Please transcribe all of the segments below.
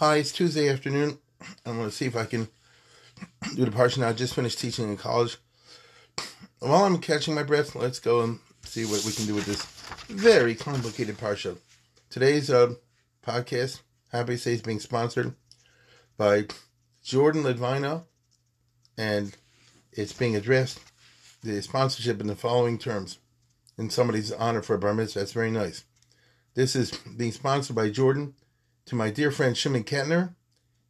Hi, it's Tuesday afternoon. I'm going to see if I can do the parsha now. I just finished teaching in college. While I'm catching my breath, let's go and see what we can do with this very complicated parsha. Today's uh, podcast, happy say, is being sponsored by Jordan Ledvina, and it's being addressed the sponsorship in the following terms. In somebody's honor for a bar mitzvah, that's very nice. This is being sponsored by Jordan to my dear friend Shimon Kettner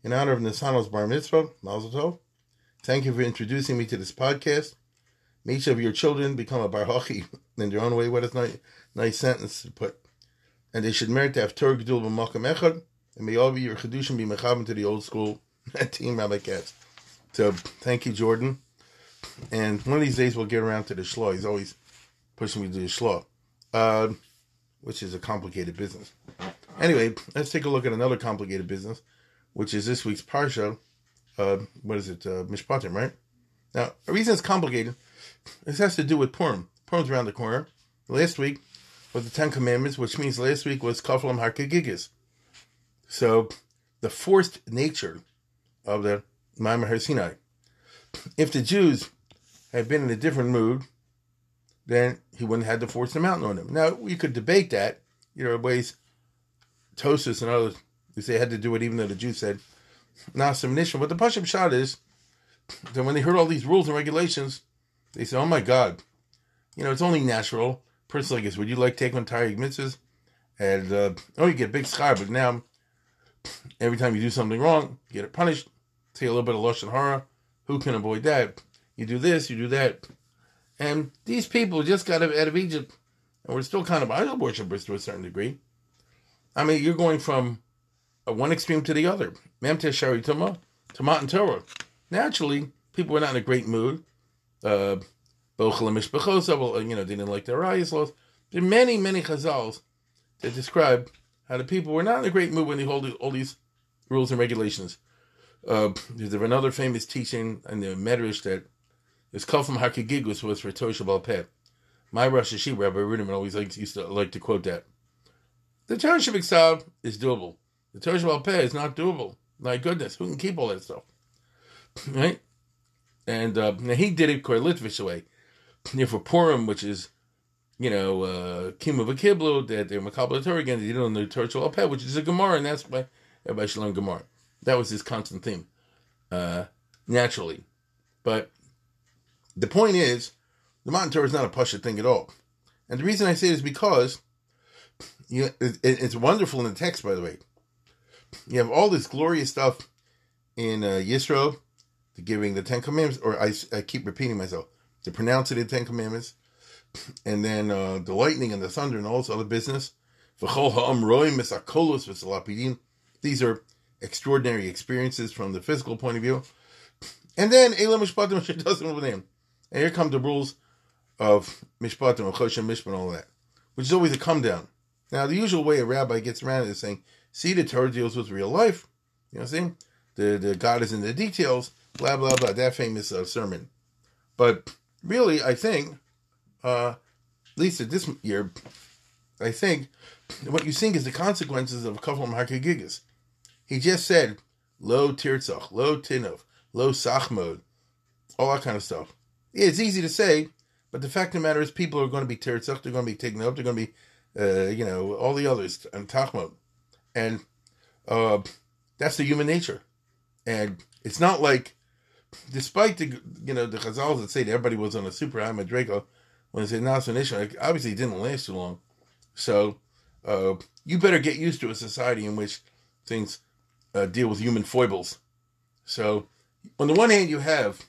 in honor of Nasano's bar mitzvah, Mazel Tov. Thank you for introducing me to this podcast. May each of your children become a bar hachi in their own way. What a nice, nice sentence to put. And they should merit to have Torah Gedul b'makam echad, and may all of your chedushim be mechavan to the old school team Rabbi Katz. So thank you, Jordan. And one of these days we'll get around to the shlo. He's always pushing me to the shlo, uh, which is a complicated business. Anyway, let's take a look at another complicated business, which is this week's parsha. Uh, what is it? Uh, Mishpatim, right? Now, the reason it's complicated, this has to do with Purim. Purim's around the corner. Last week was the Ten Commandments, which means last week was Kaflam Harkegigis. So, the forced nature of the Har Sinai. If the Jews had been in a different mood, then he wouldn't have had to force the mountain on them. Now, we could debate that. You know, ways Tosus and others, they say had to do it even though the Jews said, not submission. But the Pashab shot is that when they heard all these rules and regulations, they said, oh my God, you know, it's only natural. Person like this, would you like take on taryag mitzvahs? And, uh, oh, you get big scar, but now every time you do something wrong, you get it punished. Take a little bit of Lashon Hara. Who can avoid that? You do this, you do that. And these people just got out of Egypt, and we're still kind of idol worshippers to a certain degree. I mean, you're going from one extreme to the other. Memte Shari Tuma, Tamat and Torah. Naturally, people were not in a great mood. Uh, well, you know, they didn't like their rayas laws. There are many, many chazals that describe how the people were not in a great mood when they hold all these rules and regulations. Uh, there's another famous teaching in the Medrash that is called from Hakigigus was for Shabbat Peh. My Rosh Hashiva, Rabbi Ruderman, always used to like to quote that. The Torah Shabbat is doable. The Torah Shabbat is not doable. My goodness, who can keep all that stuff? right? And uh, he did it Korlitvish way. You know, for Purim, which is, you know, uh, Kim of a Kiblu, that they're Makabal Torah again, they did it on the Torah Shabbat which is a Gemara, and that's why everybody should learn Gemara. That was his constant theme, uh, naturally. But the point is, the Matan Torah is not a Pasha thing at all. And the reason I say it is because you know, it, it's wonderful in the text, by the way. You have all this glorious stuff in uh, Yisro, the giving the Ten Commandments, or I, I keep repeating myself, to pronounce it in Ten Commandments, and then uh, the lightning and the thunder and all this other business. These are extraordinary experiences from the physical point of view. And then. And here come the rules of Mishpatim, Choshen Mishpat, and all that, which is always a come down. Now, the usual way a rabbi gets around it is saying, see, the Torah deals with real life. You know what I'm saying? The, the God is in the details, blah, blah, blah, that famous uh, sermon. But really, I think, uh, at least at this year, I think what you think is the consequences of Kaflam Hakigigas. He just said, low tirtzach, low tinov, low sachmod, all that kind of stuff. Yeah, it's easy to say, but the fact of the matter is people are going to be tirtzach, they're going to be taken up, they're going to be uh, you know, all the others, and Tachmod. And uh, that's the human nature. And it's not like, despite the, you know, the Chazals that say that everybody was on a super high Draco, when they say Nasan Ishmael, obviously it didn't last too long. So uh, you better get used to a society in which things uh, deal with human foibles. So on the one hand, you have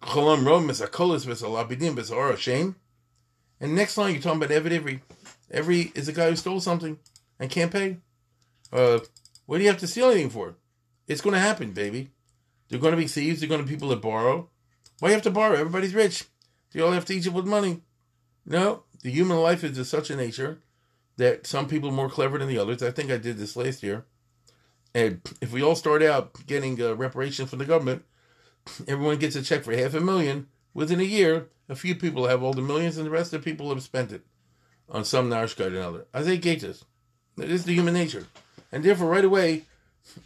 Cholam Rom Misakolis Misalabidim Bisara Shame. And next line, you're talking about Ivri. Every is a guy who stole something, and can't pay. Uh, what do you have to steal anything for? It's going to happen, baby. They're going to be thieves. They're going to be people that borrow. Why you have to borrow? Everybody's rich. They all have to eat it with money. No, the human life is of such a nature that some people are more clever than the others. I think I did this last year. And if we all start out getting uh, reparation from the government, everyone gets a check for half a million. Within a year, a few people have all the millions, and the rest of the people have spent it on some Narshkeit or another. They get this. It is the human nature. And therefore, right away,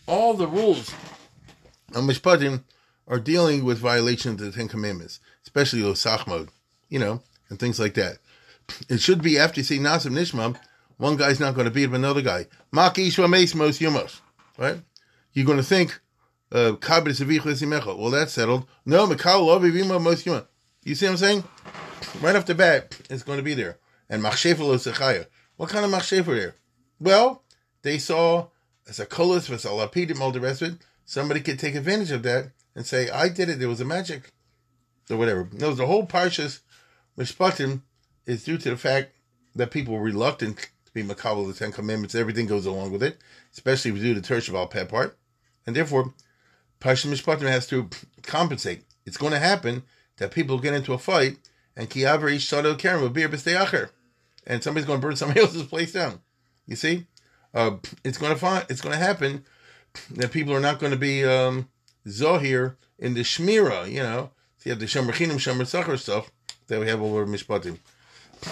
all the rules on Mishpatim are dealing with violations of the Ten Commandments, especially those Sachmod, you know, and things like that. It should be after you see Nasim Nishma, one guy's not going to beat up another guy. Maki Shvames Mos Yumos, right? You're going to think, uh, well, that's settled. No, Mikal Lovivima Mos Yumos. You see what I'm saying? Right off the bat, it's going to be there. And Machshefa Lo What kind of Machshefa there? Well, they saw as a kolos, as a lapid, all the rest of it. Somebody could take advantage of that and say, I did it, there was a magic, or whatever. No, the whole Parshas Mishpatim is due to the fact that people were reluctant to be makabel the Ten Commandments. Everything goes along with it, especially due to the Tershaval pet part. And therefore, Parshas Mishpatim has to compensate. It's going to happen that people get into a fight and Kiavri Shadol Karen will be and somebody's going to burn somebody else's place down. You see, uh, it's going to find it's going to happen that people are not going to be um, zohir in the shmira. You know, so you have the shomer chinim, shomer sachar stuff that we have over mishpatim,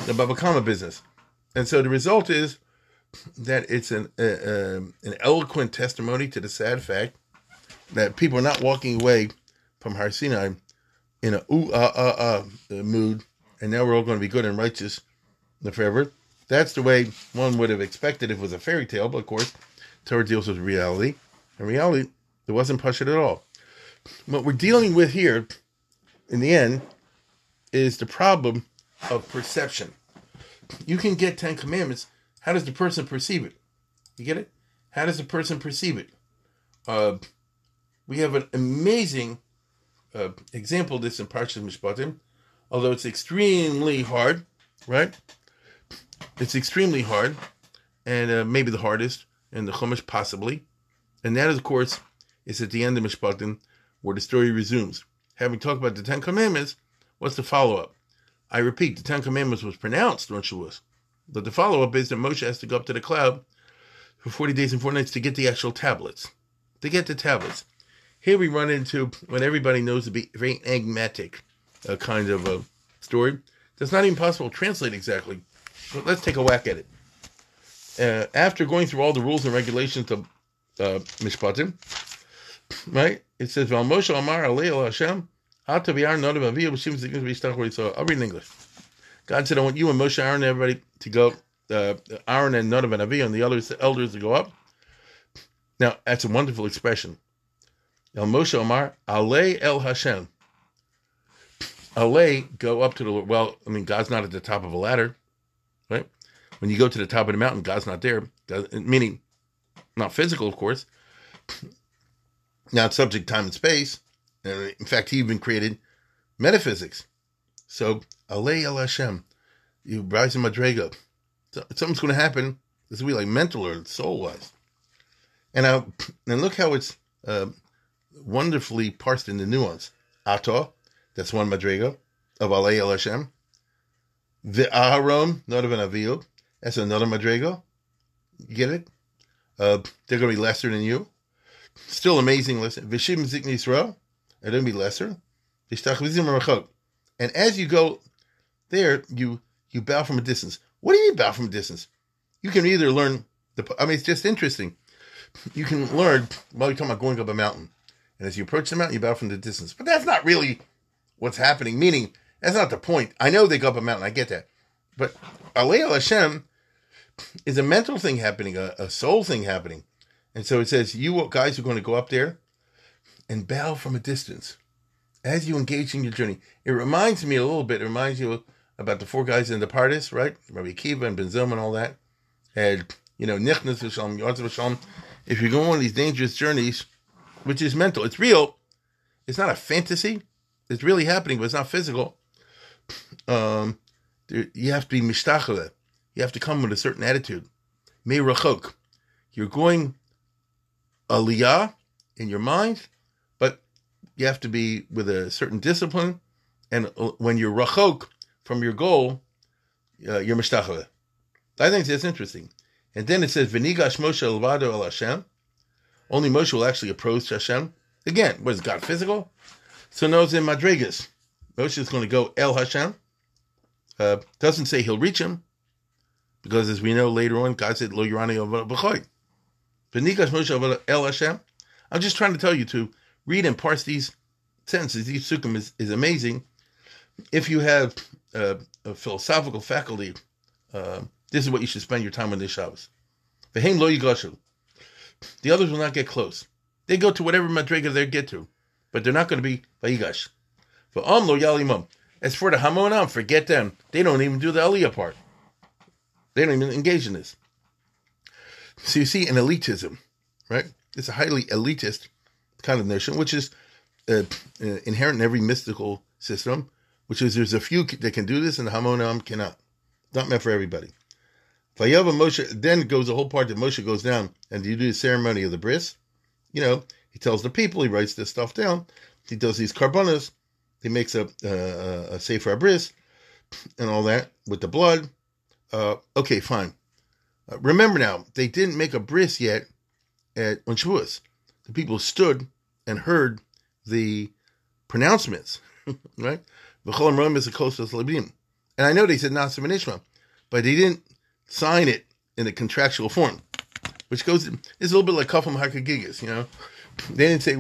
the Bava Kamma business, and so the result is that it's an uh, uh, an eloquent testimony to the sad fact that people are not walking away from Har Sinai in a ooh ah ah ah mood, and now we're all going to be good and righteous forever. That's the way one would have expected if it was a fairy tale, but of course, Torah deals with reality. In reality, it wasn't Pashut at all. What we're dealing with here, in the end, is the problem of perception. You can get Ten Commandments. How does the person perceive it? You get it? How does the person perceive it? Uh, we have an amazing uh, example this in Parshas Mishpatim, although it's extremely hard, right? It's extremely hard, and uh, maybe the hardest in the Chumash, possibly. And that, of course, is at the end of Mishpatim, where the story resumes. Having talked about the Ten Commandments, what's the follow up? I repeat, the Ten Commandments was pronounced on Shavuos, but the follow up is that Moshe has to go up to the cloud for 40 days and 4 nights to get the actual tablets. To get the tablets. Here we run into what everybody knows to be very enigmatic uh, kind of a story. That's not even possible to translate exactly but let's take a whack at it. Uh, after going through all the rules and regulations of uh, Mishpatim, right? It says, "Val Moshe Amar Alei Hashem, I'll read in English. God said, "I want you and Moshe, Aaron, and everybody to go. Uh, Aaron and Nodav and Aviyah and the others, the elders to go up." Now that's a wonderful expression. El Moshe Amar Alei El Hashem. Alei, go up to the Lord. Well, I mean, God's not at the top of a ladder right? When you go to the top of the mountain, God's not there, meaning not physical, of course, not subject time and space. In fact, he even created metaphysics. So, Alei El Hashem, you rise in Madrega. So, something's going to happen. This will be like mental or soul wise. And now, and look how it's uh, wonderfully parsed in the nuance. Ato, that's one Madrega of Alei El Hashem. The Aharon, not of an Aviv. That's another Madrego. You get it? Uh, they're going to be lesser than you. Still amazing. Listen, Vishim Zikni Yisrael. They're going to be lesser. And as you go there, you you bow from a distance. What do you mean bow from a distance? You can either learn the. I mean, it's just interesting. You can learn while you're talking about going up a mountain, and as you approach the mountain, you bow from the distance. But that's not really what's happening. Meaning, that's not the point. I know they go up a mountain. I get that. But Alei Hashem is a mental thing happening, a, a soul thing happening. And so it says, you guys are going to go up there and bow from a distance as you engage in your journey. It reminds me a little bit, it reminds you about the four guys in the Pardes, right? Rabbi Kiva and Ben and all that. And, you know. If you're going on these dangerous journeys, which is mental, it's real. It's not a fantasy. It's really happening, but it's not physical um, you have to be mishtachale. You have to come with a certain attitude. Meirachok. You're going aliyah in your mind, but you have to be with a certain discipline. And uh, when you're rachok from your goal, uh, you're mishtachale. I think that's interesting. And then it says, "V'nigash Moshe elvado el Hashem." Only Moshe will actually approach Hashem. Again, what is God physical? So knows in Madrigas, Moshe is going to go El Hashem. Uh, doesn't say he'll reach him, because as we know later on, God said Lo Yirani. V'nigash Moshe El Hashem. I'm just trying to tell you to read and parse these sentences. These sukkim is, is amazing. If you have uh, a philosophical faculty, uh, this is what you should spend your time on this Shabbos. V'heim lo yigashu. The others will not get close. They go to whatever madriga they get to, but they're not going to be vayigash. Om lo yalimum. As for the hamonam, forget them. They don't even do the aliyah part. They don't even engage in this. So you see an elitism, right? It's a highly elitist kind of notion, which is uh, uh, inherent in every mystical system, which is there's a few that can do this and the hamonam cannot. Not meant for everybody. Vayava Moshe then goes the whole part that Moshe goes down and you do the ceremony of the bris. You know, he tells the people, he writes this stuff down. He does these carbonas. He makes a, uh, a sefer bris and all that with the blood. Uh, okay, fine. Uh, remember now, they didn't make a bris yet at on Shavuos. The people stood and heard the pronouncements, right? And I know they said Nasa Ishma, but they didn't sign it in a contractual form, which goes it's a little bit like Kafam Hakagigas, you know. They didn't say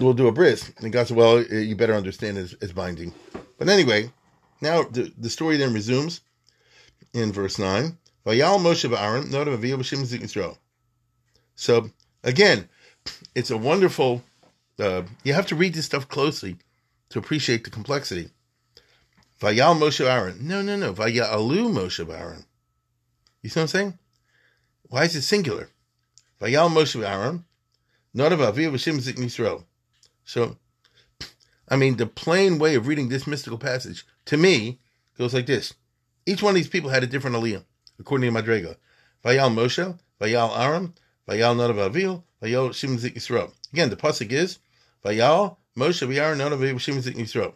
we'll do a bris, and God said, "Well, uh, you better understand it's, it's binding." But anyway, now the, the story then resumes in verse nine. Vayal Moshe Aaron, of Israel. So again, it's a wonderful. Uh, you have to read this stuff closely to appreciate the complexity. Vayal Moshe Aaron. No, no, no. Vayalu Moshe Aaron. You see what I'm saying? Why is it singular? Vayal Moshe Aaron, not of Aviv Hashem Yisrael. So, I mean, the plain way of reading this mystical passage, to me, goes like this. Each one of these people had a different aliyah, according to Madrega. Vayal Moshe, Vayal Aaron, Vayal not of Avil, Vayal Shem Yisrael. Again, the pasuk is Vayal Moshe, Vayal not of Avil Shem Yisrael.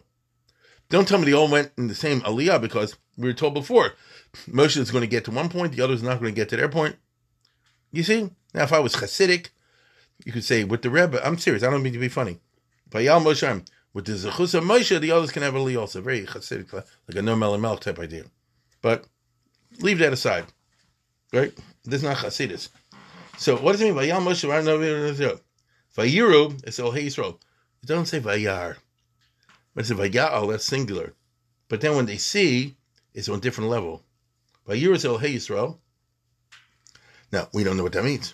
Don't tell me they all went in the same aliyah because we were told before Moshe is going to get to one point, the other is not going to get to their point. You see? Now, if I was Hasidic, you could say, with the Rebbe, I'm serious, I don't mean to be funny. Vayal Moshe, with the Zechus of Moshe, the others can have a Li also. Very Hasidic, like a no melon type idea. But leave that aside. Right? This is not Hasidus. So what does it mean? Vayal Moshe, Vayiru, it's El Yisrael. It doesn't say Vayar. But it's a Vayal, that's singular. But then when they see, it's on a different level. Vayiru El Yisrael. Now, we don't know what that means.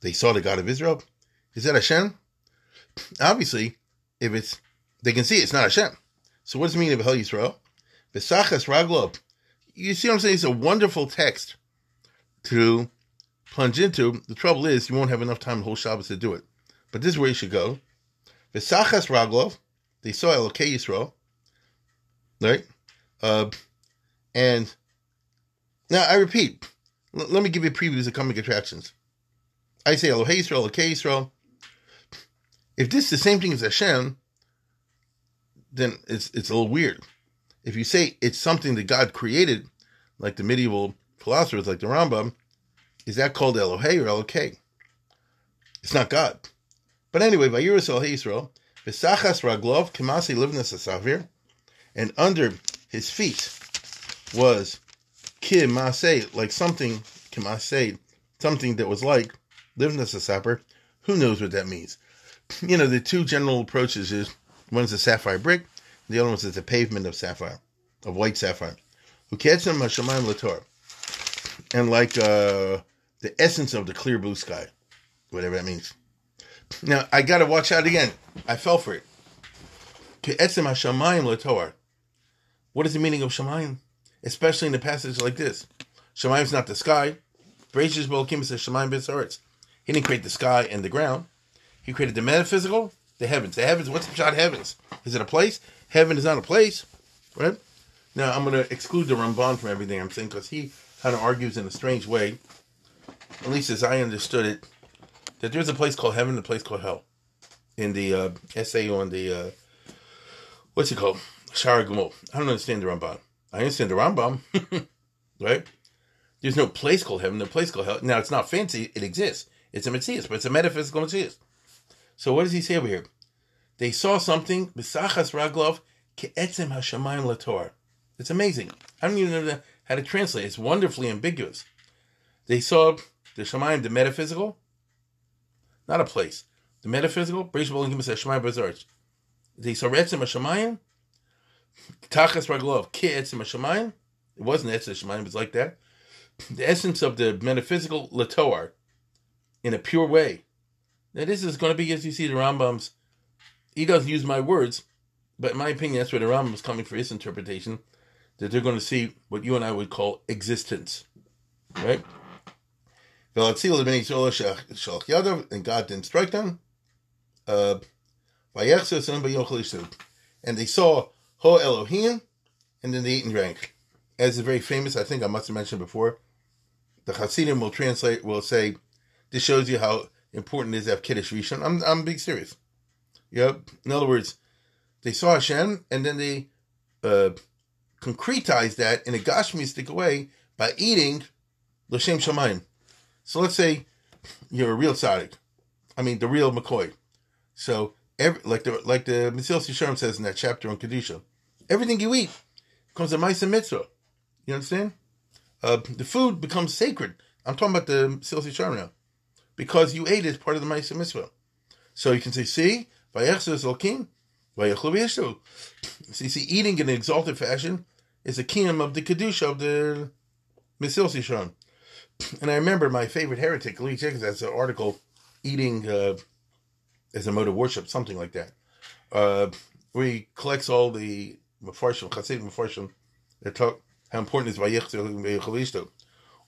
They saw the God of Israel. Is that Hashem? Obviously, if it's, they can see it, it's not Hashem. So what does it mean of Hel Yisrael? Vesachas Raglo. You see what I'm saying? It's a wonderful text to plunge into. The trouble is, you won't have enough time the whole Shabbos to do it. But this is where you should go. Vesachas Raglov. They saw Elokei Yisrael. Right? Uh, and now I repeat, l- let me give you a preview of coming attractions. I say Elohei Yisrael, Elokei Yisrael. If this is the same thing as Hashem, then it's it's a little weird. If you say it's something that God created, like the medieval philosophers, like the Rambam, is that called Elohei or Elokei? It's not God. But anyway, Vayirus Elohei Yisrael, Vesachas Raglov, Kimasi Livnas Asavir, and under his feet was Kimase, like something, Kimase, something that was like Livnas Asapir. Who knows what that means? You know, the two general approaches is one's a sapphire brick, the other one is a pavement of sapphire, of white sapphire. Who Uketzim Hashemayim Lator. And like uh, the essence of the clear blue sky, whatever that means. Now, I got to watch out again. I fell for it. Lator. What is the meaning of Shemayim? Especially in a passage like this. Shemayim is not the sky. Bereshit Bokim says Shemayim B'Saretz. He didn't create the sky and the ground. He created the metaphysical, the heavens. The heavens, what's the shot heavens? Is it a place? Heaven is not a place, right? Now, I'm going to exclude the Ramban from everything I'm saying because he kind of argues in a strange way, at least as I understood it, that there's a place called heaven and a place called hell. In the uh, essay on the, uh, what's it called? Shara. I don't understand the Rambam. I understand the Rambam, right? There's no place called heaven, no place called hell. Now, it's not fancy, it exists. It's a Metzias, but it's a metaphysical Metzias. So what does he say over here? They saw something, Bisachas Raglov, Lator. It's amazing. I don't even know how to translate. It's wonderfully ambiguous. They saw the Shemayim, the metaphysical, not a place. The metaphysical, They saw Etzem HaShamayim, Tachas Raglov, Ke'etzem HaShamayim. It wasn't Etzem HaShamayim, it was like that. The essence of the metaphysical Latoar in a pure way. Now, this is going to be, as you see, the Rambam's. He doesn't use my words, but in my opinion, that's where the Rambam is coming for his interpretation. That they're going to see what you and I would call existence, right? And God didn't strike them. Uh, and they saw Ho Elohim, and then they ate and drank. As is very famous, I think I must have mentioned before. The Hasidim will translate, will say, this shows you how important it is to have Kiddush Rishon. I'm, I'm being serious. Yep. In other words, they saw Hashem and then they uh, concretized that in a Gashmistic way by eating L'Shem Shamayim. So let's say you're a real tzaddik. I mean, the real McCoy. So, every, like the like the Mesilas Yesharim says in that chapter on Kedusha, everything you eat becomes a Maisa Mitzvah. You understand? Uh, the food becomes sacred. I'm talking about the Mesilas Yesharim now because you ate it as part of the Ma'aseh Mitzvah. So you can say, see, Vayechzes Elkim, Vayechlu So you see, eating in an exalted fashion is a kingdom of the Kedusha of the Misil Sishon. And I remember my favorite heretic, Lee Jacobs, has an article, Eating uh, as a mode of worship, something like that, uh, where he collects all the Mefarshim, Hasidim Mefarshim, that talk how important is Vayechzes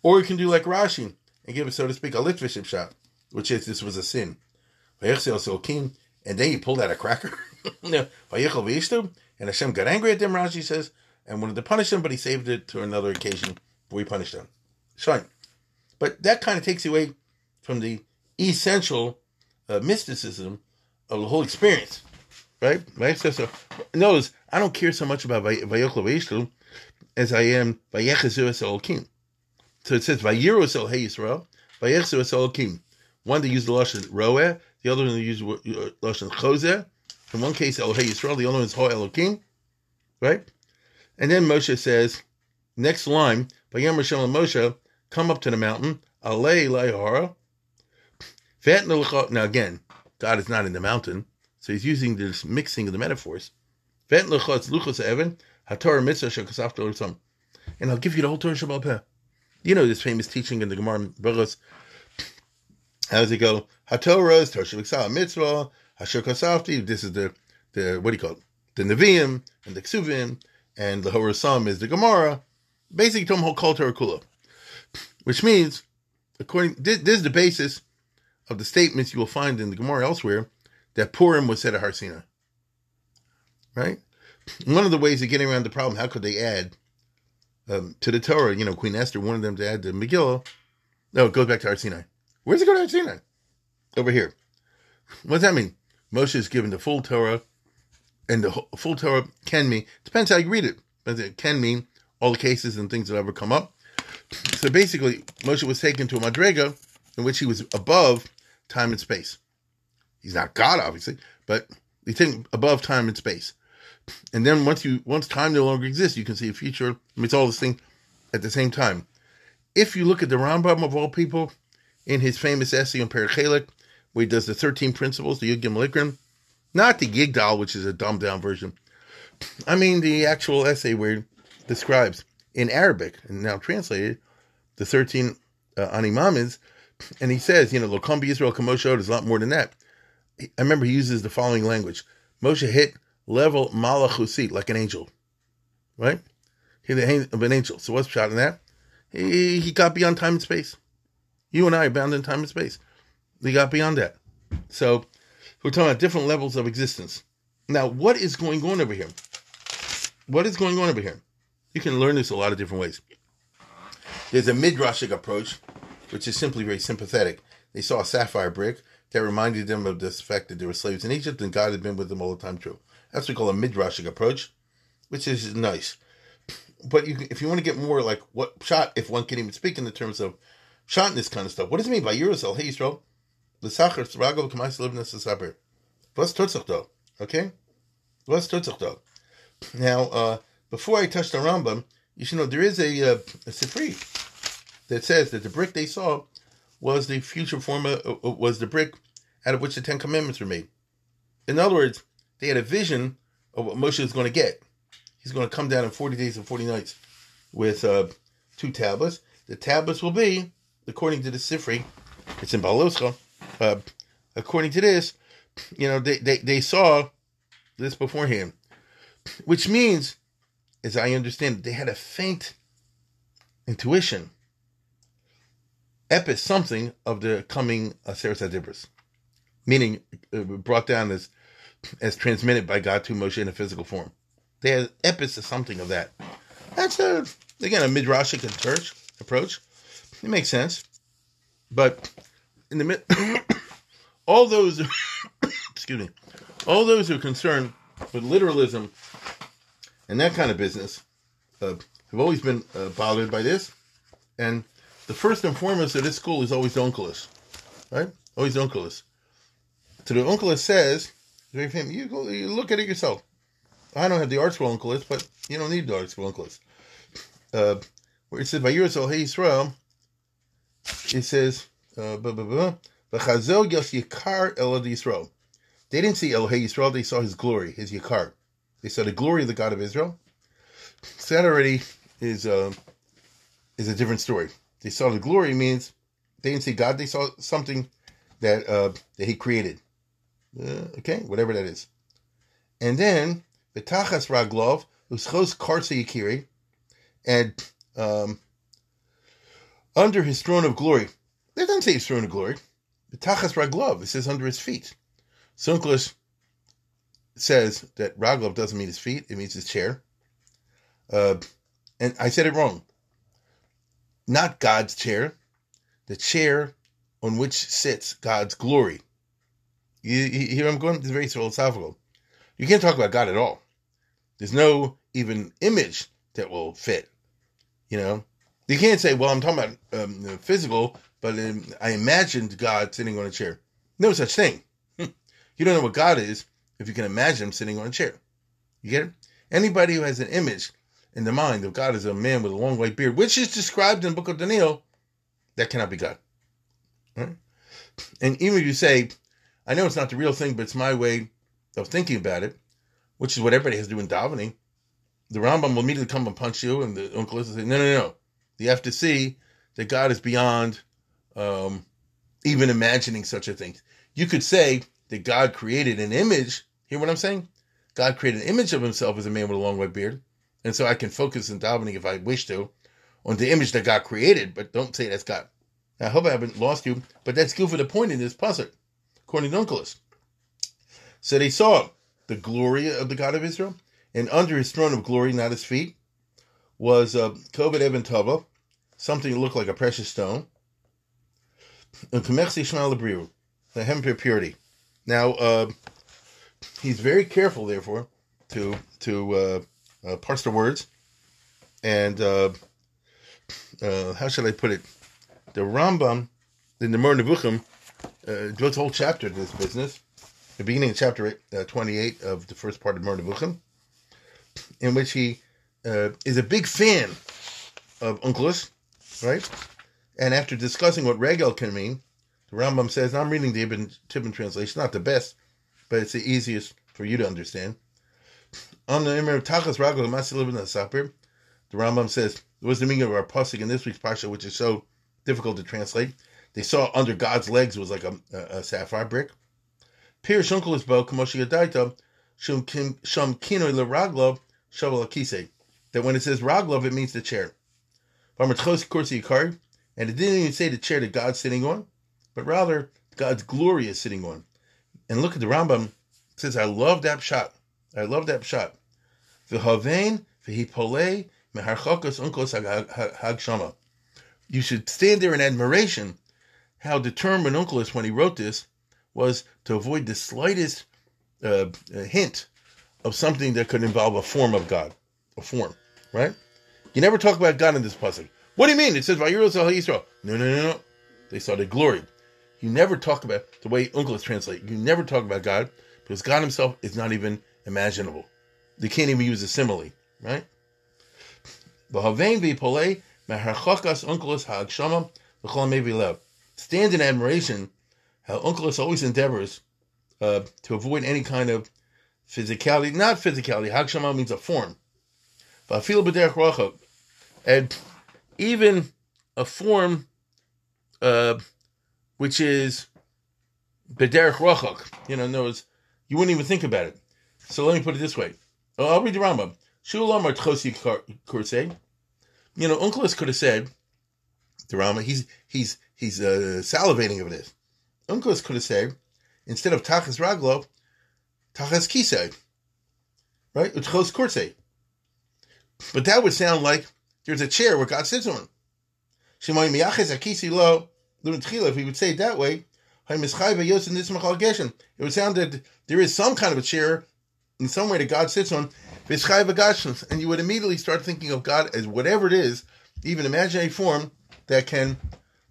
Or you can do like Rashi, and give it, so to speak, a literature shot, which is this was a sin. And then he pulled out a cracker. and Hashem got angry at them, Rashi says, and wanted to punish them, but he saved it to another occasion he punished them. Shine. But that kind of takes away from the essential uh, mysticism of the whole experience. Right? Right? So, so notice, I don't care so much about Vayochel as I am Vayechezu Elohim. So it says Vayirus El Hey Yisrael, Vayechsu El Kim. One they use the lashon Roeh, the other one they use uh, lashon Choseh. In one case El Hey Yisrael, the other one is Ho Elokim, right? And then Moshe says, next line, Vayam Rishon Moshe, come up to the mountain, Alei Leihara. Now again, God is not in the mountain, so he's using this mixing of the metaphors. And I'll give you the whole Torah Shabbat you know this famous teaching in the Gemara. How does it go? HaTorah Torah Mitzvah, Hasher Kasafti, this is the, the, what do you call it? The Nevi'im and the Ksuvim, and the Horasam is the Gemara. Basically, Tom Kol Torah Kula. Which means, according, this, this, is the basis of the statements you will find in the Gemara elsewhere, that Purim was said at Har Sinai. Right? One of the ways of getting around the problem, how could they add um, to the Torah. You know, Queen Esther wanted them to add the Megillah. No, it goes back to Har Sinai. Where's it go to Har Sinai? Over here. What does that mean? Moshe is given the full Torah, and the full Torah can mean, depends how you read it, but it can mean all the cases and things that ever come up. So basically, Moshe was taken to a madrega in which he was above time and space. He's not God, obviously, but he's taken above time and space. And then once you once time no longer exists, you can see a future. It's all this thing at the same time. If you look at the Rambam of all people, in his famous essay on Perek Chelek, where he does the 13 principles, the Yud Gimel not the Yigdal, which is a dumbed down version. I mean the actual essay where he describes in Arabic and now translated the 13 uh, and he says, you know, Lokambi Israel Kamosho is a lot more than that. I remember he uses the following language: Moshe hit level malachusi, like an angel, right? He the of an angel. So what's shot in that? He, he got beyond time and space. You and I are bound in time and space. We got beyond that. So we're talking about different levels of existence. Now, what is going on over here? What is going on over here? You can learn this a lot of different ways. There's a midrashic approach, which is simply very sympathetic. They saw a sapphire brick that reminded them of this fact that they were slaves in Egypt and God had been with them all the time true. That's what we call a midrashic approach, which is nice. But you, if you want to get more like what shot, if one can even speak in the terms of shot and this kind of stuff, what does it mean by Yerusal? Hey Yisrael, the Sacher Tzragol Kamais Livnas Saber. Was tutzach though? Okay, was tutzach? Now, uh, before I touch the Rambam, you should know there is a, uh, a Sifri that says that the brick they saw was the future form of, was the brick out of which the Ten Commandments were made. In other words, they had a vision of what Moshe is going to get. He's going to come down in 40 days and 40 nights with uh, two tablets. The tablets will be, according to the Sifri, it's in Baloscha, uh, according to this, you know, they, they, they saw this beforehand, which means, as I understand they had a faint intuition, epis something of the coming Aseret Adibris, meaning uh, brought down as as transmitted by God to Moshe in a physical form. They had epis of something of that. That's a again a midrashic approach. Approach. It makes sense, but in the mid, all those, excuse me, all those who are concerned with literalism and that kind of business uh, have always been uh, bothered by this. And the first and foremost of this school is always the Onkelos, right? Always the Onkelos. So the Onkelos says, very famous, you, go, you look at it yourself. I don't have the ArtScroll Onkelos, but you don't need the ArtScroll Onkelos. Uh, where it says, by Yisrael, Hey Yisrael, it says, uh, blah, blah, blah, V'chazel yos yikar elad Yisrael. They didn't see El Hey Yisrael, they saw his glory, his yikar. They saw the glory of the God of Israel. So that already is, uh, is a different story. They saw the glory means they didn't see God, they saw something that, uh, that he created. Uh, okay, whatever that is. And then, the V'tachas raglov, uschos karsa yikiri, and um, under his throne of glory. That doesn't say his throne of glory. The Tachas Raglov, it says under his feet. Sunklish says that Raglov doesn't mean his feet, it means his chair. Uh, and I said it wrong. Not God's chair, the chair on which sits God's glory. You, you hear I'm going? It's very philosophical. You can't talk about God at all. There's no even image that will fit. You know, you can't say, "Well, I'm talking about um, physical," but um, I imagined God sitting on a chair. No such thing. you don't know what God is if you can imagine him sitting on a chair. You get it? Anybody who has an image in the mind of God is a man with a long white beard, which is described in the Book of Daniel, that cannot be God. Right? And even if you say, "I know it's not the real thing, but it's my way of thinking about it," which is what everybody has to do in davening the Rambam will immediately come and punch you, and the uncle will say, "No, no, no! You have to see that God is beyond um, even imagining such a thing. You could say that God created an image. Hear what I'm saying? God created an image of Himself as a man with a long white beard, and so I can focus in davening if I wish to on the image that God created, but don't say that's God. I hope I haven't lost you, but that's good for the point in this puzzle, according to Onkelos. So they saw the glory of the God of Israel, and under his throne of glory, not his feet, was uh, Koved Eben Tova, something that looked like a precious stone, and Kamechsi Shmal Abriu, the hem purity. Now, uh, he's very careful, therefore, to to uh, uh, parse the words, and uh, uh, how should I put it? The Rambam in the Moreh Nevuchim uh, devotes a whole chapter to this business. The beginning of chapter uh, 28 of the first part of Moreh Nevuchim, in which he uh, is a big fan of Onkelos, right? And after discussing what regel can mean, the Rambam says, I'm reading the Ibn Tibbon translation, not the best, but it's the easiest for you to understand. On the Imam Tachas Ragel Sapir, the Rambam says, it was the meaning of our pasuk in this week's parsha, which is so difficult to translate? They saw under God's legs was like a, a, a sapphire brick. Pir Shunkelis Bo Kamoshi Yadaita Shum Kinoi Leraglov Shavel Akise. That when it says Raglov, it means the chair. And it didn't even say the chair that God's sitting on, but rather God's glory is sitting on. And look at the Rambam. It says, I love that shot. I love that shot. V'havein v'hipolei meharchokos unkos hagshama. you should stand there in admiration how determined Onkelos, when he wrote this, was to avoid the slightest uh, hint of something that could involve a form of God, a form, right? You never talk about God in this passage. What do you mean? It says Vayiros al Yisrael. No, no, no, no. They saw the glory. You never talk about the way Onkelos translate. You never talk about God because God Himself is not even imaginable. They can't even use a simile, right? Stand in admiration how Onkelos always endeavors uh, to avoid any kind of physicality. Not physicality. Hagshama means a form. And even a form uh, which is bederech rachok. You know, in other words, you wouldn't even think about it. So let me put it this way. Oh, I'll read the Rambam. Shulam or Tchosi Kursei. You know, Onkelos could have said, the Rambam, he's he's he's uh, salivating over this. Onkelos could have said, instead of Tachas Raglo, Tachas Kisei. Right? Utchos Kursei. But that would sound like there's a chair where God sits on. Shemay Miyaches Akisi Lo, if we would say it that way, it would sound that there is some kind of a chair in some way that God sits on, and you would immediately start thinking of God as whatever it is, even imaginary form that can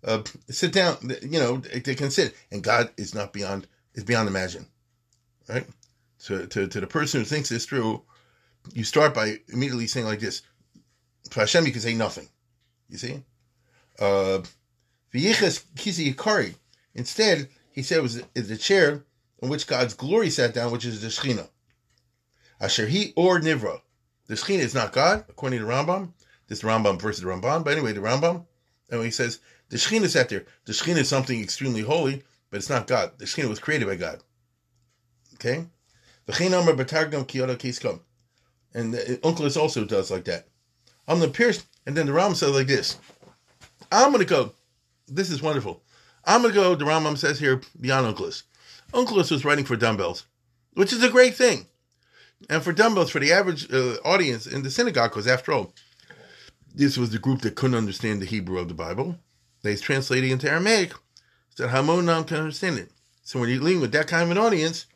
uh, sit down. You know, they can sit, and God is not beyond is beyond imagine, right? So to, to the person who thinks this through, you start by immediately saying like this: to Hashem, you can say nothing. You see, uh, Instead, he said it was the chair on which God's glory sat down, which is the Shechina. Asher he or Nivra. The Shechina is not God, according to Rambam. This is Rambam versus the Ramban. But anyway, the Rambam, and he says the Shechina sat there. The Shechina is something extremely holy, but it's not God. The Shechina was created by God. Okay? The. And Onkelos also does like that. I'm the pierce, and then the Rambam says like this. I'm going to go. This is wonderful. I'm going to go, the Rambam says here, beyond Onkelos. Onkelos was writing for dumbbells, which is a great thing. And for dumbbells, for the average uh, audience in the synagogue, because after all, this was the group that couldn't understand the Hebrew of the Bible. They translated into Aramaic so that Hamonam can understand it. So when you're dealing with that kind of an audience,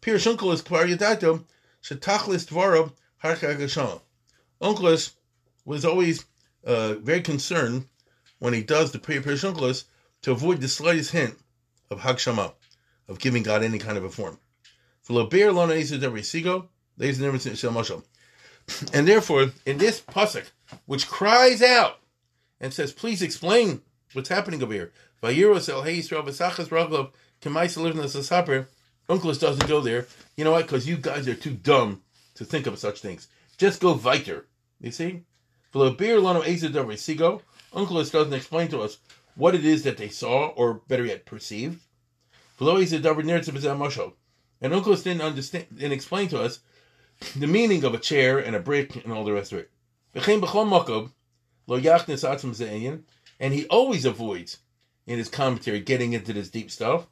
Pir Onkelos Kvar Yadato, Shetachlis Dvaro Harka Onkelos was always uh, very concerned when he does the Pir Onkelos to avoid the slightest hint of Hakshama, of giving God any kind of a form. Ladies and gentlemen, Shel Moshe. And therefore, in this pasuk, which cries out and says, "Please explain what's happening over here," Onkelos doesn't go there. You know what? Because you guys are too dumb to think of such things. Just go weiter. You see? Onkelos doesn't explain to us what it is that they saw, or better yet, perceived. And Onkelos didn't understand and explain to us the meaning of a chair and a brick and all the rest of it. And he always avoids in his commentary getting into this deep stuff.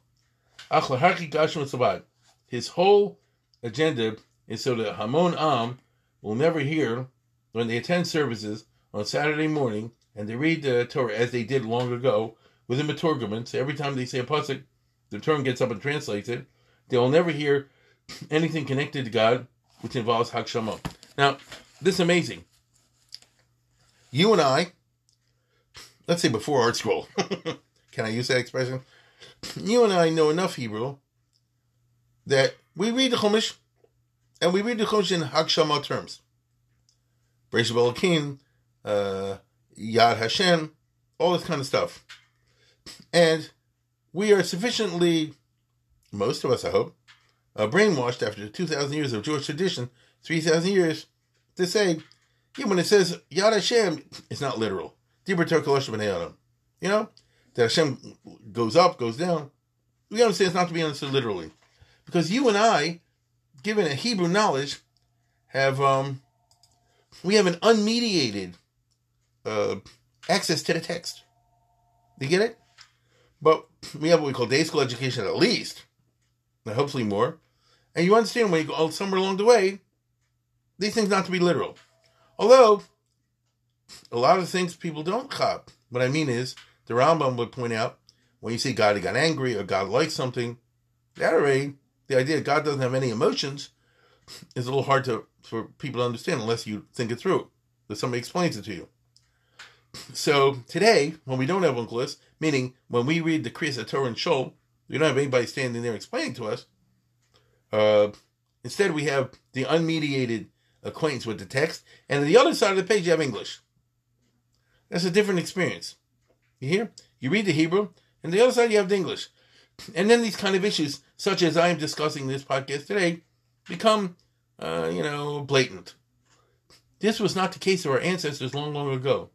His whole agenda is so that Hamon Am will never hear when they attend services on Saturday morning and they read the Torah as they did long ago with a Maturgaman. So every time they say a pasuk, the Torah gets up and translates it. They will never hear anything connected to God which involves Hakshama. Now, this is amazing. You and I, let's say before ArtScroll, can I use that expression? You and I know enough Hebrew that we read the Chumash and we read the Chumash in Hakshama terms. Bereishis Elokim, uh, Yad Hashem, all this kind of stuff. And we are sufficiently, most of us, I hope, uh, brainwashed after 2,000 years of Jewish tradition, 3,000 years, to say, yeah, when it says Yad Hashem, it's not literal. You know, that Hashem goes up, goes down. We understand it's not to be understood literally. Because you and I, given a Hebrew knowledge, have um, we have an unmediated uh, access to the text. You get it? But we have what we call day school education at least, and hopefully more. And you understand when you go somewhere along the way, these things not to be literal. Although, a lot of things people don't chop What I mean is, the Rambam would point out when you say God got angry or God likes something, that already, the idea that God doesn't have any emotions is a little hard to for people to understand unless you think it through, that somebody explains it to you. So today, when we don't have Onkelos, meaning when we read the Kriyas Torah and Shul, we don't have anybody standing there explaining to us. Uh, instead, we have the unmediated acquaintance with the text, and on the other side of the page, you have English. That's a different experience. You hear? You read the Hebrew, and the other side, you have the English. And then these kind of issues, such as I am discussing in this podcast today, become, uh, you know, blatant. This was not the case of our ancestors long, long ago.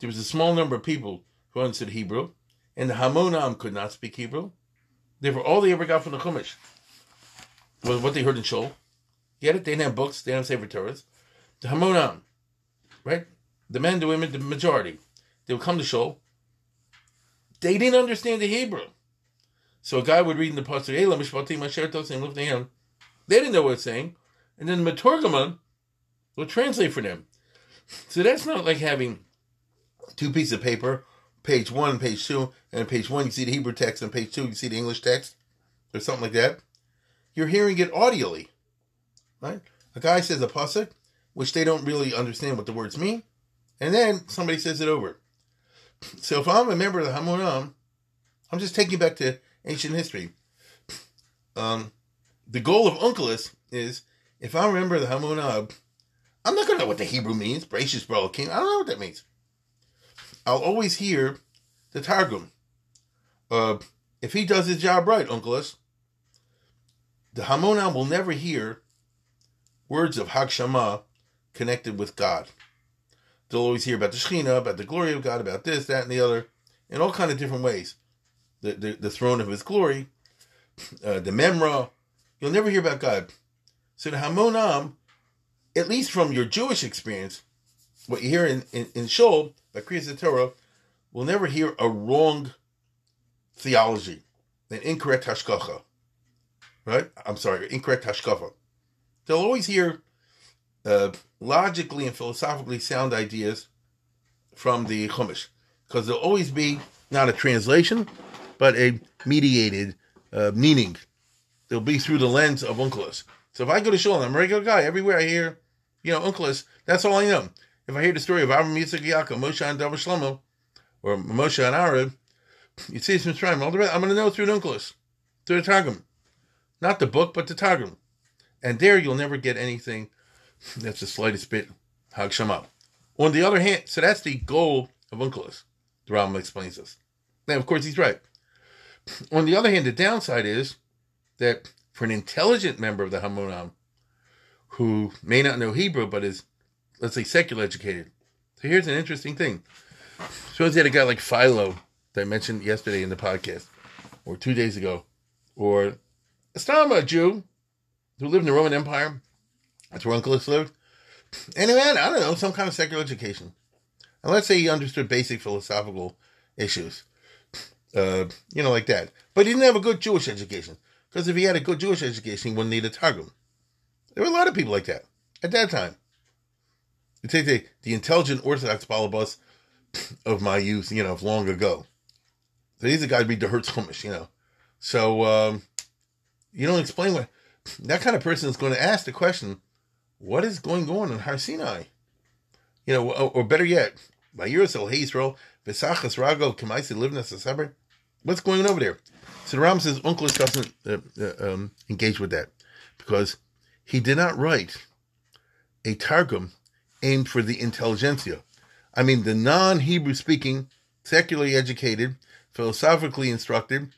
There was a small number of people who understood Hebrew, and the Hamonam could not speak Hebrew. Therefore, all they ever got from the Chumash was what they heard in Shul. Get it? They didn't have books, they didn't have Sefer Torahs. The Hamonam, right? The men, the women, the majority. They would come to Shul. They didn't understand the Hebrew. So a guy would read in the Pasuk, Ela Mishpatim Asher Tosim Lifnei They didn't know what it's saying. And then the Meturgeman would translate for them. So that's not like having two pieces of paper, page one, page two, and page one you see the Hebrew text, and page two you see the English text, or something like that. You're hearing it audially, right? A guy says a pasuk, which they don't really understand what the words mean, and then somebody says it over. So if I'm a member of the Hamonam, I'm just taking back to ancient history. Um, the goal of Onkelos is if I remember the Hamonam, I'm not gonna know what the Hebrew means. Gracious brother king. I don't know what that means. I'll always hear the Targum. Uh, if he does his job right, Onkelos, the Hamonam will never hear words of Hagshama connected with God. They'll always hear about the Shekhinah, about the glory of God, about this, that, and the other, in all kind of different ways. The, the, the throne of His glory, uh, the Memra. You'll never hear about God. So the Hamonam, at least from your Jewish experience, what you hear in, in, in Shul, by Torah, will never hear a wrong theology, an incorrect hashkacha. Right? I'm sorry, incorrect hashkafa. They'll always hear uh, logically and philosophically sound ideas from the Chumash, because there'll always be not a translation, but a mediated uh, meaning. They'll be through the lens of Onkelos. So if I go to shul, and I'm a regular guy. Everywhere I hear, you know, Onkelos, that's all I know. If I hear the story of Avram Yitzchak Yaakov, Moshe and David Shlomo, or Moshe and Arab, you see some Mitzrayim, all the rest, I'm going to know through Onkelos, through the Targum. Not the book, but the Targum. And there you'll never get anything that's the slightest bit Hagshama. On the other hand, so that's the goal of Onkelos. The Rambam explains this. Now, of course, he's right. On the other hand, the downside is that for an intelligent member of the Hamonam who may not know Hebrew but is, let's say, secular educated. So here's an interesting thing. Suppose you had a guy like Philo that I mentioned yesterday in the podcast, or two days ago, or Astama, a Jew who lived in the Roman Empire. That's where Uncle lived. And he had, I don't know, some kind of secular education. And let's say he understood basic philosophical issues. Uh, you know, like that. But he didn't have a good Jewish education. Because if he had a good Jewish education, he wouldn't need a Targum. There were a lot of people like that at that time. You take the, the intelligent Orthodox balabas of my youth, you know, of long ago. So he's a guy read the Hertz Chumash, you know. So um, you don't explain what that kind of person is going to ask the question, what is going on in Har Sinai? You know, or, or better yet, Hey Yisrael, Vesachas Rago, Kemaisi Livnas Asaber. What's going on over there? So the Ram says Onkelos doesn't uh, uh, um, engage with that because he did not write a Targum aimed for the intelligentsia. I mean, the non Hebrew speaking, secularly educated, philosophically instructed,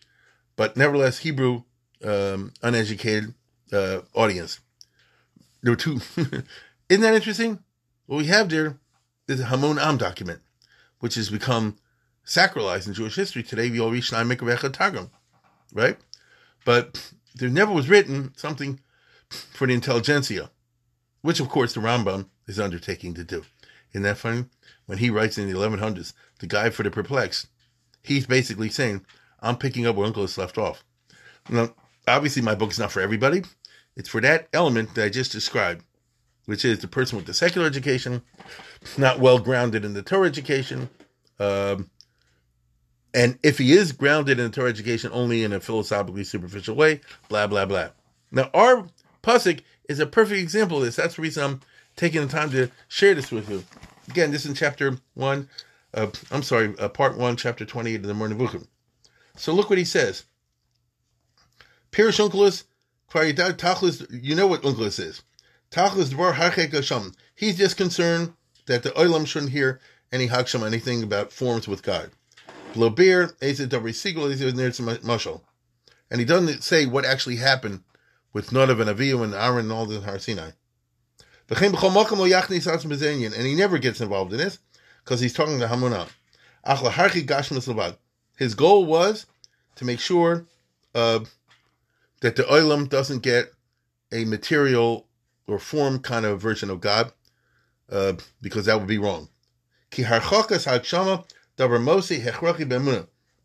but nevertheless Hebrew um, uneducated uh, audience. There were two. Isn't that interesting? What we have there is a Hamonam document, which has become sacralized in Jewish history. Today, we all reach Mikvecha Targum, right? But there never was written something for the intelligentsia, which, of course, the Rambam is undertaking to do. Isn't that funny? When he writes in the 1100s, the guide for the perplexed, he's basically saying, I'm picking up where Onkelos left off. Now, obviously, my book is not for everybody. It's for that element that I just described, which is the person with the secular education, not well grounded in the Torah education, Um, and if he is grounded in the Torah education only in a philosophically superficial way, blah blah blah. Now our pasuk is a perfect example of this. That's the reason I'm taking the time to share this with you. Again, this is in chapter one. Uh, I'm sorry, uh, part one, chapter twenty-eight of the Book. So look what he says. Pirish Onkelos, Tachlis, you know what Onkelos is. Tachlis Dvar Harchek Hashem. He's just concerned that the Olam shouldn't hear any Haksham, anything about forms with God. Blobir, Eza Dabri Sigel, near to Mushal. And he doesn't say what actually happened with Nadav and Avihu and Aaron and all the Har Sinai. And he never gets involved in this because he's talking to Hamunah. His goal was to make sure uh, that the Olam doesn't get a material or form kind of version of God, uh, because that would be wrong.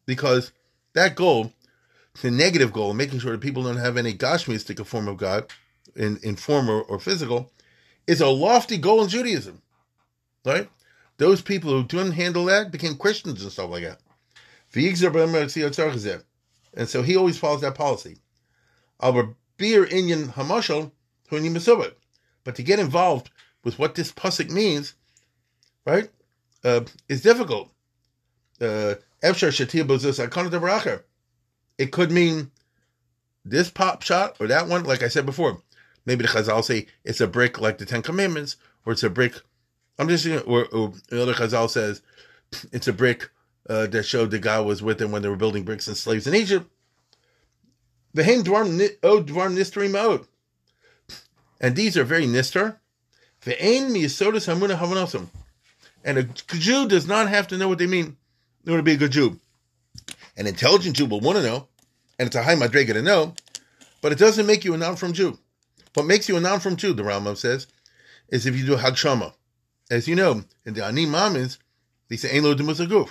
Because that goal, the negative goal, making sure that people don't have any Gashmistic form of God in, in form or, or physical, is a lofty goal in Judaism. Right? Those people who didn't handle that became Christians and stuff like that. And so he always follows that policy. Our beer inyan hamashal But to get involved with what this pasuk means, right, uh, is difficult. Uh, it could mean this pop shot or that one, like I said before. Maybe the Chazal say it's a brick like the Ten Commandments, or it's a brick. I'm just saying, or, or other Chazal says it's a brick uh, that showed the guy was with them when they were building bricks and slaves in Egypt. Vehem dvarm o dvarm nistrim od. And these are very nistar. Ve'ein miyasodas hamuna havanasam. And a Jew does not have to know what they mean in order to be a good Jew. An intelligent Jew will want to know, and it's a high madrega to know, but it doesn't make you a non-from Jew. What makes you a non-from Jew, the Rambam says, is if you do Hagshama. As you know, in the Ani Mamins, they say, Ein lo.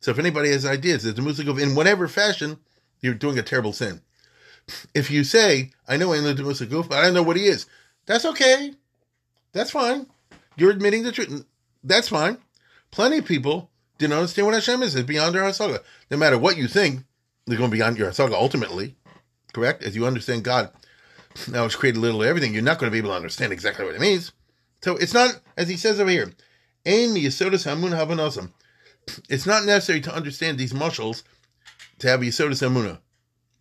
So if anybody has ideas, the demusaguf, in whatever fashion, you're doing a terrible sin. If you say, I know Ein lo demusaguf, but I don't know what he is, that's okay. That's fine. You're admitting the truth. That's fine. Plenty of people didn't understand what Hashem is. It's beyond their hasaga. No matter what you think, they're going beyond your hasaga ultimately. Correct? As you understand God now it's created little everything, you're not going to be able to understand exactly what it means. So it's not, as he says over here, Ain Yasoda Samun Havanasam. it's not necessary to understand these mushals to have Yisodis Amuna.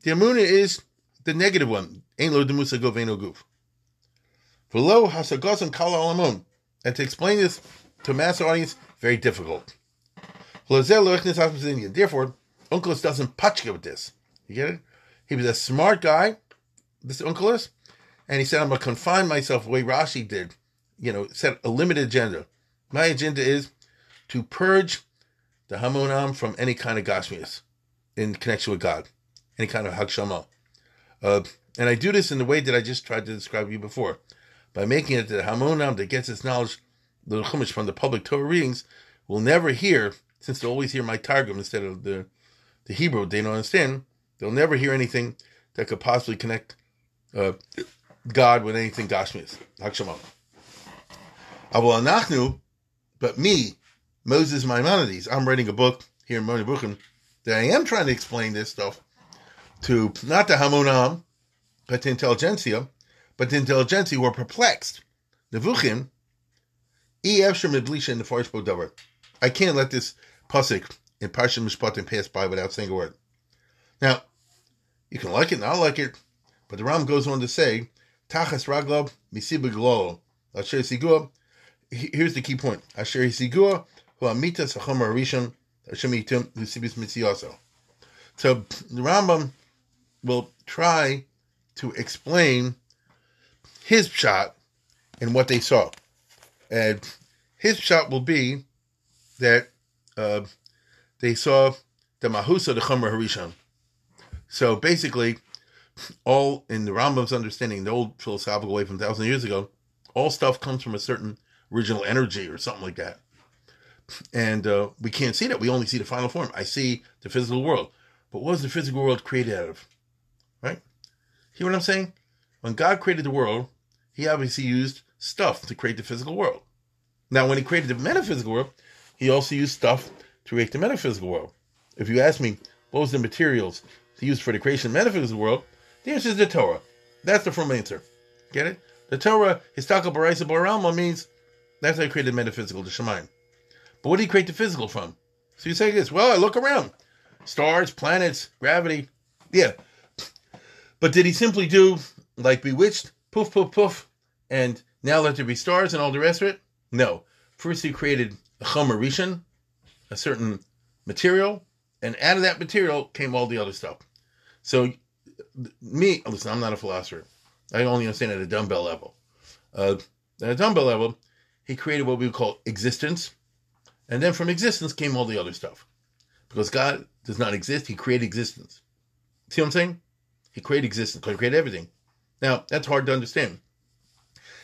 The Amuna is the negative one. Ein lo demusa goveno guf. Below hasagos kala alamun. And to explain this to a mass audience, very difficult. Therefore, Onkelos doesn't patchka with this. You get it? He was a smart guy, this Onkelos, and he said, I'm going to confine myself the way Rashi did, you know, set a limited agenda. My agenda is to purge the Hamonam from any kind of Gashmias in connection with God, any kind of Hagshama. Uh, and I do this in the way that I just tried to describe you before, by making it that Hamonam that gets its knowledge, the Chumash from the public Torah readings, will never hear, since they'll always hear my Targum instead of the, the Hebrew they don't understand, they'll never hear anything that could possibly connect uh, God with anything Gashmis. Hakshama. Aval Anachnu, but me, Moses Maimonides, I'm writing a book here in Moni that I am trying to explain this stuff to not the Hamonam, but the intelligentsia, but the intelligentsia were perplexed. Nevuchim, in the Farish Bodavar. I can't let this pasuk in Parsha Mishpatim pass by without saying a word. Now, you can like it, not like it, but the Ram goes on to say Tachas Raglob Misibiglo. Asher Sigua. Here's the key point. Asher Sigua Hu Amita Sachomer Rishon Hashemitum Lusibis Mitziaso. So the Rambam will try to explain his shot and what they saw. And his shot will be that uh, they saw the Mahusa, the Chomer Harishon. So basically, all in the Rambam's understanding, the old philosophical way from thousand years ago, all stuff comes from a certain original energy or something like that. And uh, we can't see that. We only see the final form. I see the physical world. But what was the physical world created out of? Right? Hear what I'm saying? When God created the world, he obviously used stuff to create the physical world. Now, when he created the metaphysical world, he also used stuff to create the metaphysical world. If you ask me what was the materials he used for the creation of the metaphysical world, the answer is the Torah. That's the firm answer. Get it? The Torah, Histaka Baraisa Baralma means that's how he created metaphysical, the Shemaim. But what did he create the physical from? So you say this, well, I look around. Stars, planets, gravity. Yeah. But did he simply do like Bewitched, poof, poof, poof, and now let there be stars and all the rest of it? No. First he created a Chomer Rishon, a certain material, and out of that material came all the other stuff. So me, listen, I'm not a philosopher. I only understand at a dumbbell level. Uh, at a dumbbell level, he created what we would call existence, and then from existence came all the other stuff. Because God does not exist, He created existence. See what I'm saying? He created existence. He created everything. Now that's hard to understand.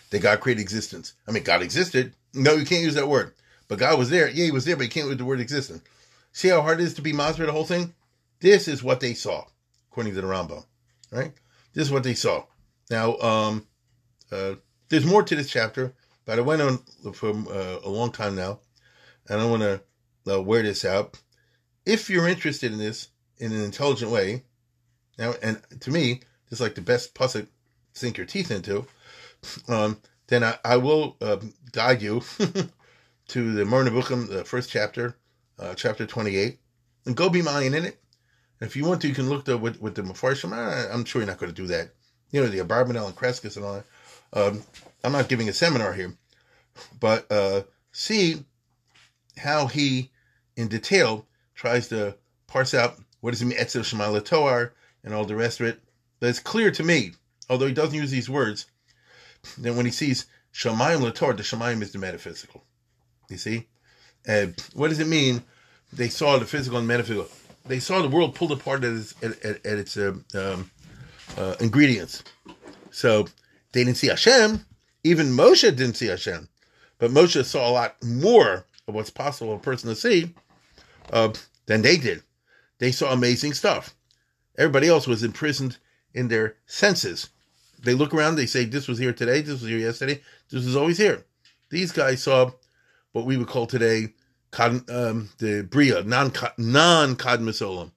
That God created existence. I mean, God existed. No, you can't use that word. But God was there. Yeah, He was there, but you can't use the word existence. See how hard it is to be Masber the whole thing? This is what they saw, according to the Rambam. Right? This is what they saw. Now, um, uh, there's more to this chapter, but I went on for uh, a long time now, and I want to uh, wear this out. If you're interested in this in an intelligent way, now, and to me, this is like the best puzzle sink your teeth into, um, then I, I will uh, guide you to the Moreh Nevuchim, the first chapter, uh, chapter 28, and go be mine in it. And if you want to, you can look the, with, with the Mefarshim. I'm sure you're not going to do that. You know, the Abarbanel and Crescas and all that. Um, I'm not giving a seminar here, but uh, see how he, in detail, tries to parse out what does it mean, Etzel Shema Toar, and all the rest of it. But it's clear to me, although he doesn't use these words, that when he sees Shemayim Lator, the Shemayim is the metaphysical. You see? And what does it mean? They saw the physical and metaphysical. They saw the world pulled apart at its, at, at, at its uh, um, uh, ingredients. So they didn't see Hashem. Even Moshe didn't see Hashem. But Moshe saw a lot more of what's possible for a person to see uh, than they did. They saw amazing stuff. Everybody else was imprisoned in their senses. They look around, they say, This was here today, this was here yesterday, this was always here. These guys saw what we would call today um, the Bria, non Kadmus Olam.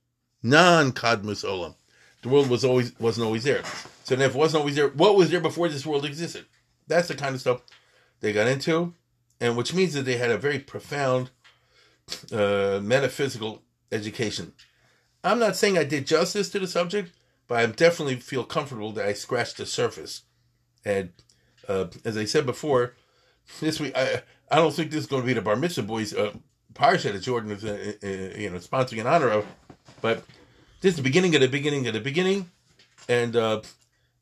Non Kadmus Olam. The world was always wasn't always there. So if it wasn't always there, what was there before this world existed? That's the kind of stuff they got into, and which means that they had a very profound uh, metaphysical education. I'm not saying I did justice to the subject, but I definitely feel comfortable that I scratched the surface. And uh, as I said before, this week I I don't think this is going to be the Bar Mitzvah boys uh, parsha that Jordan is uh, uh, you know sponsoring in honor of, but this is the beginning of the beginning of the beginning. And uh,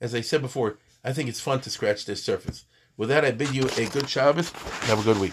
as I said before, I think it's fun to scratch this surface. With that, I bid you a good Shabbos. Have a good week.